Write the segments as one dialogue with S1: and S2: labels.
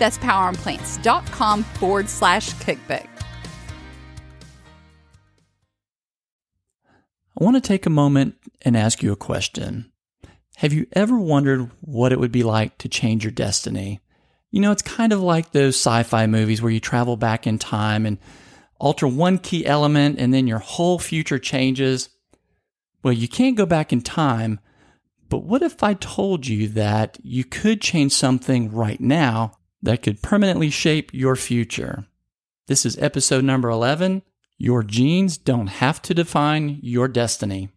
S1: That's poweronplants.com forward slash cookbook.
S2: I want to take a moment and ask you a question. Have you ever wondered what it would be like to change your destiny? You know, it's kind of like those sci fi movies where you travel back in time and alter one key element and then your whole future changes. Well, you can't go back in time, but what if I told you that you could change something right now that could permanently shape your future? This is episode number 11 Your Genes Don't Have to Define Your Destiny.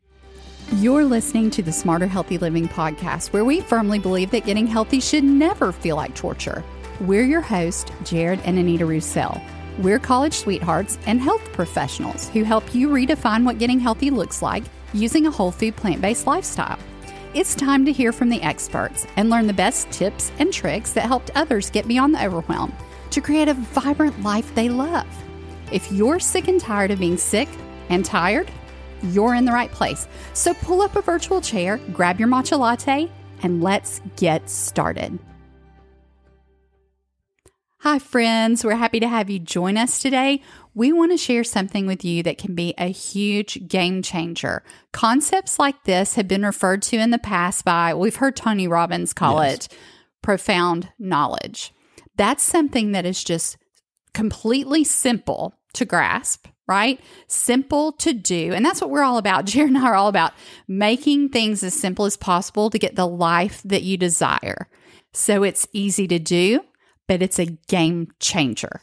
S1: You're listening to the Smarter Healthy Living podcast, where we firmly believe that getting healthy should never feel like torture. We're your host, Jared and Anita Roussel. We're college sweethearts and health professionals who help you redefine what getting healthy looks like using a whole food plant based lifestyle. It's time to hear from the experts and learn the best tips and tricks that helped others get beyond the overwhelm to create a vibrant life they love. If you're sick and tired of being sick and tired, you're in the right place. So pull up a virtual chair, grab your matcha latte, and let's get started. Hi, friends. We're happy to have you join us today. We want to share something with you that can be a huge game changer. Concepts like this have been referred to in the past by, we've heard Tony Robbins call
S2: Yes.
S1: it profound knowledge. That's something that is just completely simple to grasp, right? Simple to do. And that's what we're all about. Jared and I are all about making things as simple as possible to get the life that you desire. So it's easy to do, but it's a game changer.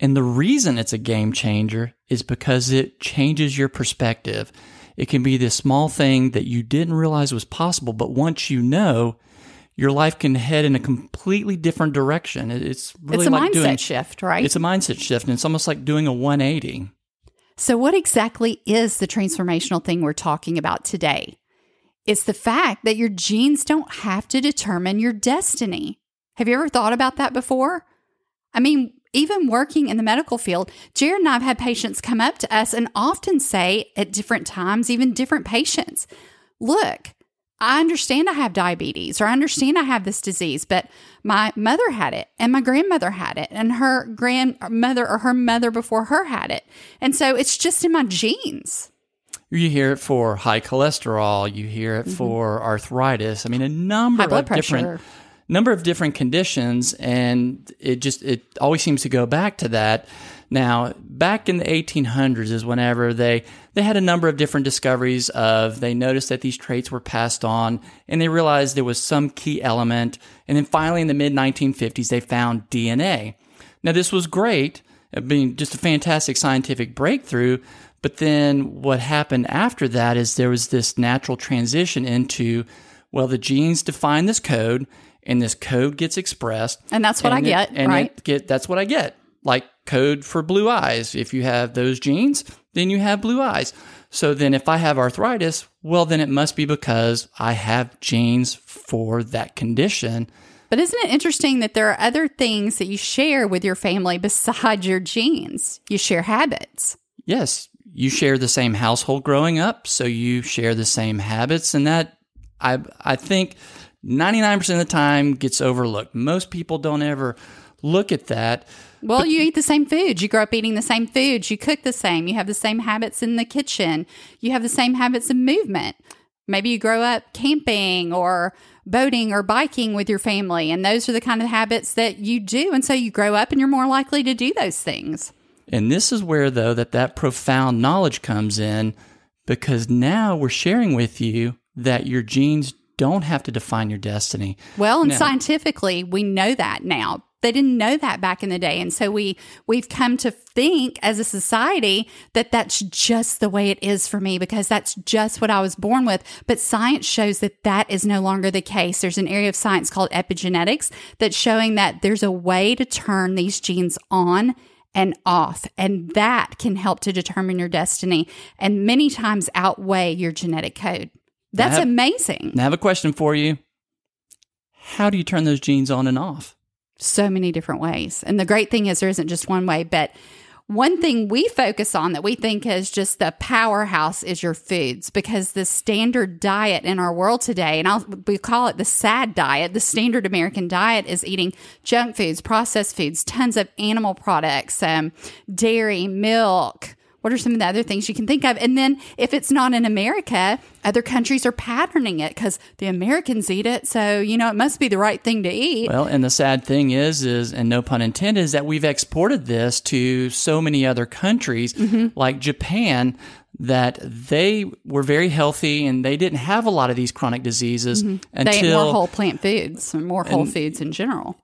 S2: And the reason it's a game changer is because it changes your perspective. It can be this small thing that you didn't realize was possible, but once you know, your life can head in a completely different direction. It's really
S1: it's a
S2: like
S1: mindset
S2: doing
S1: shift, right?
S2: it's a mindset shift, and it's almost like doing a 180.
S1: So, what exactly is the transformational thing we're talking about today? It's the fact that your genes don't have to determine your destiny. Have you ever thought about that before? I mean, even working in the medical field, Jared and I have had patients come up to us and often say at different times, even different patients, look, I understand I have diabetes or I understand I have this disease, but my mother had it and my grandmother had it and her grandmother or her mother before her had it. And so it's just in my genes.
S2: You hear it for high cholesterol. You hear it for arthritis. I mean, a number
S1: Mm-hmm.
S2: Of different
S1: pressure.
S2: Number of different conditions, and it just it always seems to go back to that. Now, back in the 1800s is whenever they they had a number of different discoveries of they noticed that these traits were passed on, and they realized there was some key element, and then finally in the mid 1950s they found DNA. Now, this was great, mean, just a fantastic scientific breakthrough. But then what happened after that is there was this natural transition into, well, the genes define this code, and this code gets expressed.
S1: And that's what I
S2: it-
S1: get,
S2: and
S1: right?
S2: Get, that's what I get. Like code for blue eyes. If you have those genes, then you have blue eyes. So then if I have arthritis, well, then it must be because I have genes for that condition.
S1: But isn't it interesting that there are other things that you share with your family besides your genes? You share habits.
S2: yes, you share the same household growing up, so you share the same habits, and that I I think ninety nine percent of the time gets overlooked. Most people don't ever look at that.
S1: Well, you eat the same foods. You grow up eating the same foods. You cook the same. You have the same habits in the kitchen. You have the same habits of movement. Maybe you grow up camping or boating or biking with your family, and those are the kind of habits that you do. And so you grow up and you're more likely to do those things.
S2: And this is where though that that profound knowledge comes in because now we're sharing with you that your genes don't have to define your destiny.
S1: Well, and
S2: Now-
S1: scientifically, we know that now. They didn't know that back in the day, and so we we've come to think as a society that that's just the way it is for me because that's just what I was born with. But science shows that that is no longer the case. There's an area of science called epigenetics that's showing that there's a way to turn these genes on and off, and that can help to determine your destiny, and many times outweigh your genetic code. That's
S2: have-
S1: amazing.
S2: Now, I have a question for you. How do you turn those genes on and off?
S1: so many different ways. And the great thing is there isn't just one way, but one thing we focus on that we think is just the powerhouse is your foods because the standard diet in our world today, and I'll, we call it the sad diet, the standard American diet is eating junk foods, processed foods, tons of animal products, um, dairy, milk. What are some of the other things you can think of? And then if it's not in America, other countries are patterning it because the Americans eat it. So, you know, it must be the right thing to eat.
S2: Well, and the sad thing is, is and no pun intended, is that we've exported this to so many other countries,
S1: Mm-hmm.
S2: like Japan, that they were very healthy and they didn't have a lot of these chronic diseases
S1: Mm-hmm. They ate more whole plant foods and more whole foods in general.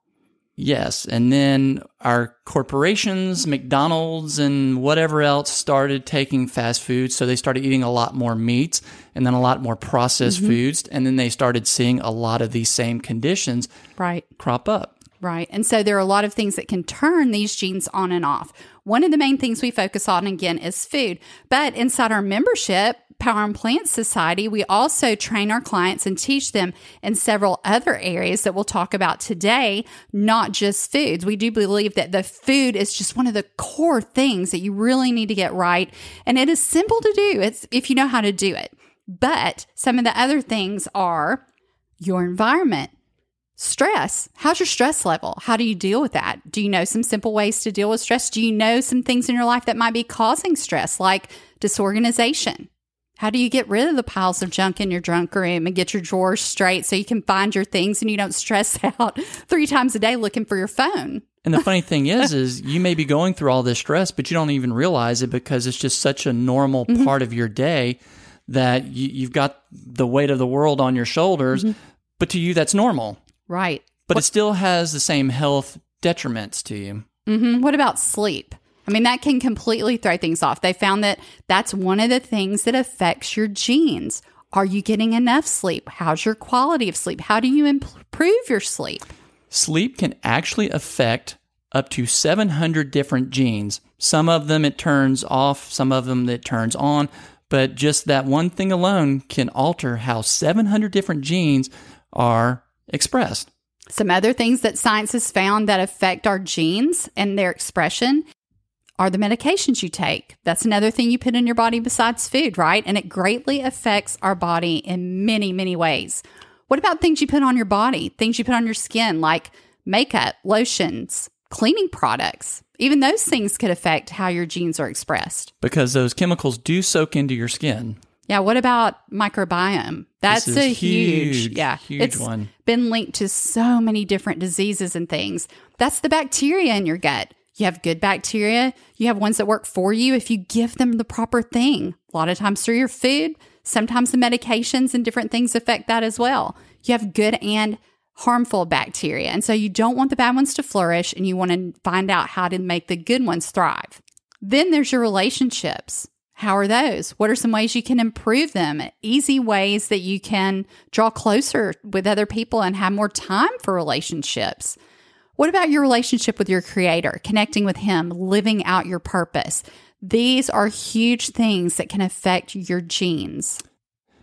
S2: Yes. And then our corporations, McDonald's and whatever else started taking fast food. So they started eating a lot more meats and then a lot more processed
S1: Mm-hmm.
S2: foods. And then they started seeing a lot of these same conditions
S1: Right.
S2: crop up.
S1: Right. And so there are a lot of things that can turn these genes on and off. One of the main things we focus on again is food. But inside our membership, Power on Plants Society, we also train our clients and teach them in several other areas that we'll talk about today, not just foods. We do believe that the food is just one of the core things that you really need to get right. And it is simple to do. It's if you know how to do it. But some of the other things are your environment, Stress. How's your stress level? How do you deal with that? Do you know some simple ways to deal with stress? Do you know some things in your life that might be causing stress, like disorganization? How do you get rid of the piles of junk in your junk room and get your drawers straight so you can find your things and you don't stress out three times a day looking for your phone?
S2: And the funny thing is, is you may be going through all this stress, but you don't even realize it because it's just such a normal
S1: Mm-hmm.
S2: part of your day that you, you've got the weight of the world on your shoulders.
S1: Mm-hmm.
S2: But to you, that's normal.
S1: Right.
S2: But it still has the same health detriments to you.
S1: hmm What about sleep? I mean, that can completely throw things off. They found that that's one of the things that affects your genes. Are you getting enough sleep? How's your quality of sleep? How do you improve your sleep?
S2: Sleep can actually affect up to 700 different genes. Some of them it turns off, some of them it turns on, but just that one thing alone can alter how 700 different genes are expressed.
S1: Some other things that science has found that affect our genes and their expression are the medications you take. That's another thing you put in your body besides food, right? And it greatly affects our body in many, many ways. What about things you put on your body, things you put on your skin, like makeup, lotions, cleaning products? Even those things could affect how your genes are expressed.
S2: because those chemicals do soak into your skin.
S1: Yeah, what about microbiome? That's a huge,
S2: huge,
S1: yeah,
S2: huge
S1: it's
S2: one.
S1: been linked to so many different diseases and things. That's the bacteria in your gut. You have good bacteria, you have ones that work for you if you give them the proper thing. A lot of times through your food, sometimes the medications and different things affect that as well. You have good and harmful bacteria. And so you don't want the bad ones to flourish and you want to find out how to make the good ones thrive. Then there's your relationships. How are those? What are some ways you can improve them? Easy ways that you can draw closer with other people and have more time for relationships. What about your relationship with your creator, connecting with him, living out your purpose? These are huge things that can affect your genes.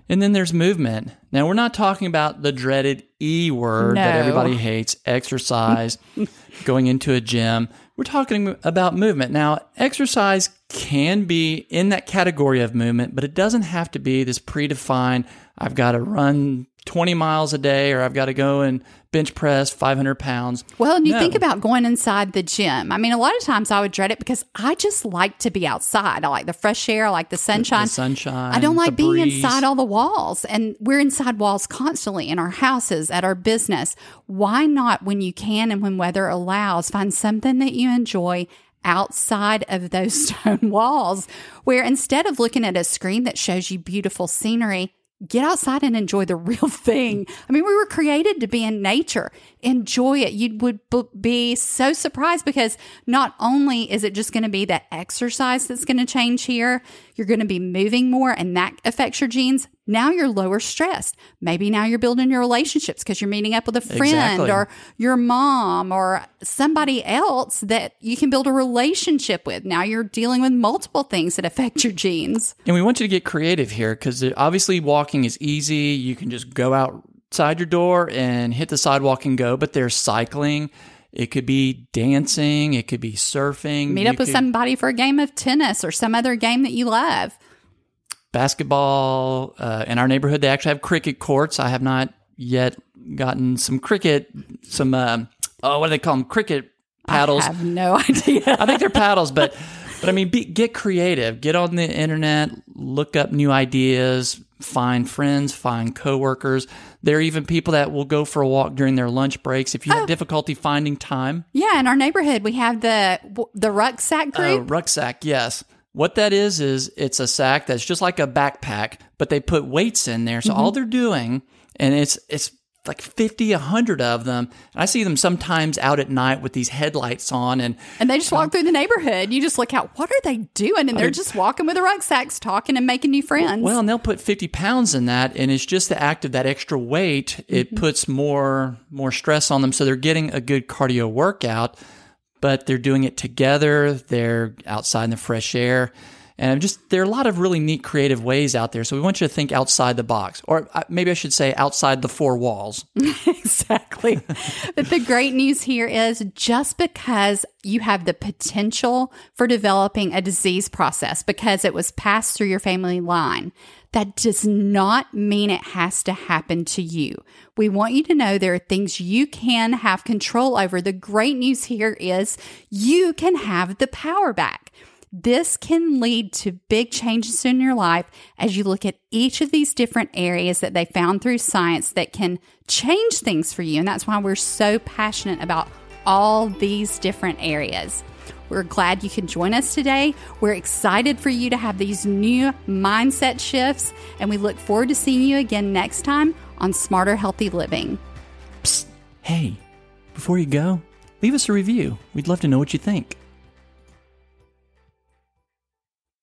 S2: And then there's movement. Now, we're not talking about the dreaded E word that everybody hates exercise, going into a gym. We're talking about movement. Now, exercise can be in that category of movement, but it doesn't have to be this predefined, I've got to run 20 miles a day or I've got to go and bench press 500 pounds.
S1: Well, and you
S2: No.
S1: think about going inside the gym. I mean, a lot of times I would dread it because I just like to be outside. I like the fresh air, I like the sunshine.
S2: The sunshine.
S1: I don't like
S2: the
S1: being
S2: breeze.
S1: inside all the walls. And we're inside walls constantly in our houses, at our business. Why not, when you can and when weather allows, find something that you enjoy outside of those stone walls where instead of looking at a screen that shows you beautiful scenery, get outside and enjoy the real thing. I mean, we were created to be in nature. Enjoy it. You would be so surprised because not only is it just going to be that exercise that's going to change here, you're going to be moving more and that affects your genes. Now you're lower stressed. Maybe now you're building your relationships because you're meeting up with a friend
S2: Exactly.
S1: or your mom or somebody else that you can build a relationship with. Now you're dealing with multiple things that affect your genes.
S2: And we want you to get creative here because obviously walking is easy. You can just go outside your door and hit the sidewalk and go, but there's cycling. It could be dancing. It could be surfing.
S1: Meet
S2: You
S1: up with
S2: could-
S1: somebody for a game of tennis or some other game that you love.
S2: Basketball. Uh, in our neighborhood, they actually have cricket courts. I have not yet gotten some cricket, some, um oh, what do they call them? Cricket paddles.
S1: I have no idea.
S2: I think they're paddles, but but I mean, be, get creative. Get on the internet, look up new ideas, find friends, find coworkers. There are even people that will go for a walk during their lunch breaks. If you have difficulty finding time,
S1: yeah, in our neighborhood we have the the rucksack
S2: a
S1: group.
S2: rucksack, yes. What that is is it's a sack that's just like a backpack, but they put weights in there. So all mm-hmm. they're doing, and it's it's like 50, 100 of them. I see them sometimes out at night with these headlights on, and
S1: and they just walk um, through the neighborhood. You just look out, what are they doing? And they're just walking with their rucksacks, talking and making new friends.
S2: Well, and they'll put 50 pounds in that, and it's just the act of that extra weight. It mm-hmm. puts more more stress on them, so they're getting a good cardio workout, but they're doing it together. They're outside in the fresh air, and just there are a lot of really neat, creative ways out there. So we want you to think outside the box, or uh, maybe I should say outside the four walls.
S1: exactly. but the great news here is just because you have the potential for developing a disease process because it was passed through your family line, that does not mean it has to happen to you. We want you to know there are things you can have control over. The great news here is you can have the power back. This can lead to big changes in your life as you look at each of these different areas that they found through science that can change things for you. And that's why we're so passionate about all these different areas. We're glad you can join us today. We're excited for you to have these new mindset shifts, and we look forward to seeing you again next time on Smarter Healthy Living. Psst.
S2: Hey, before you go, leave us a review. We'd love to know what you think.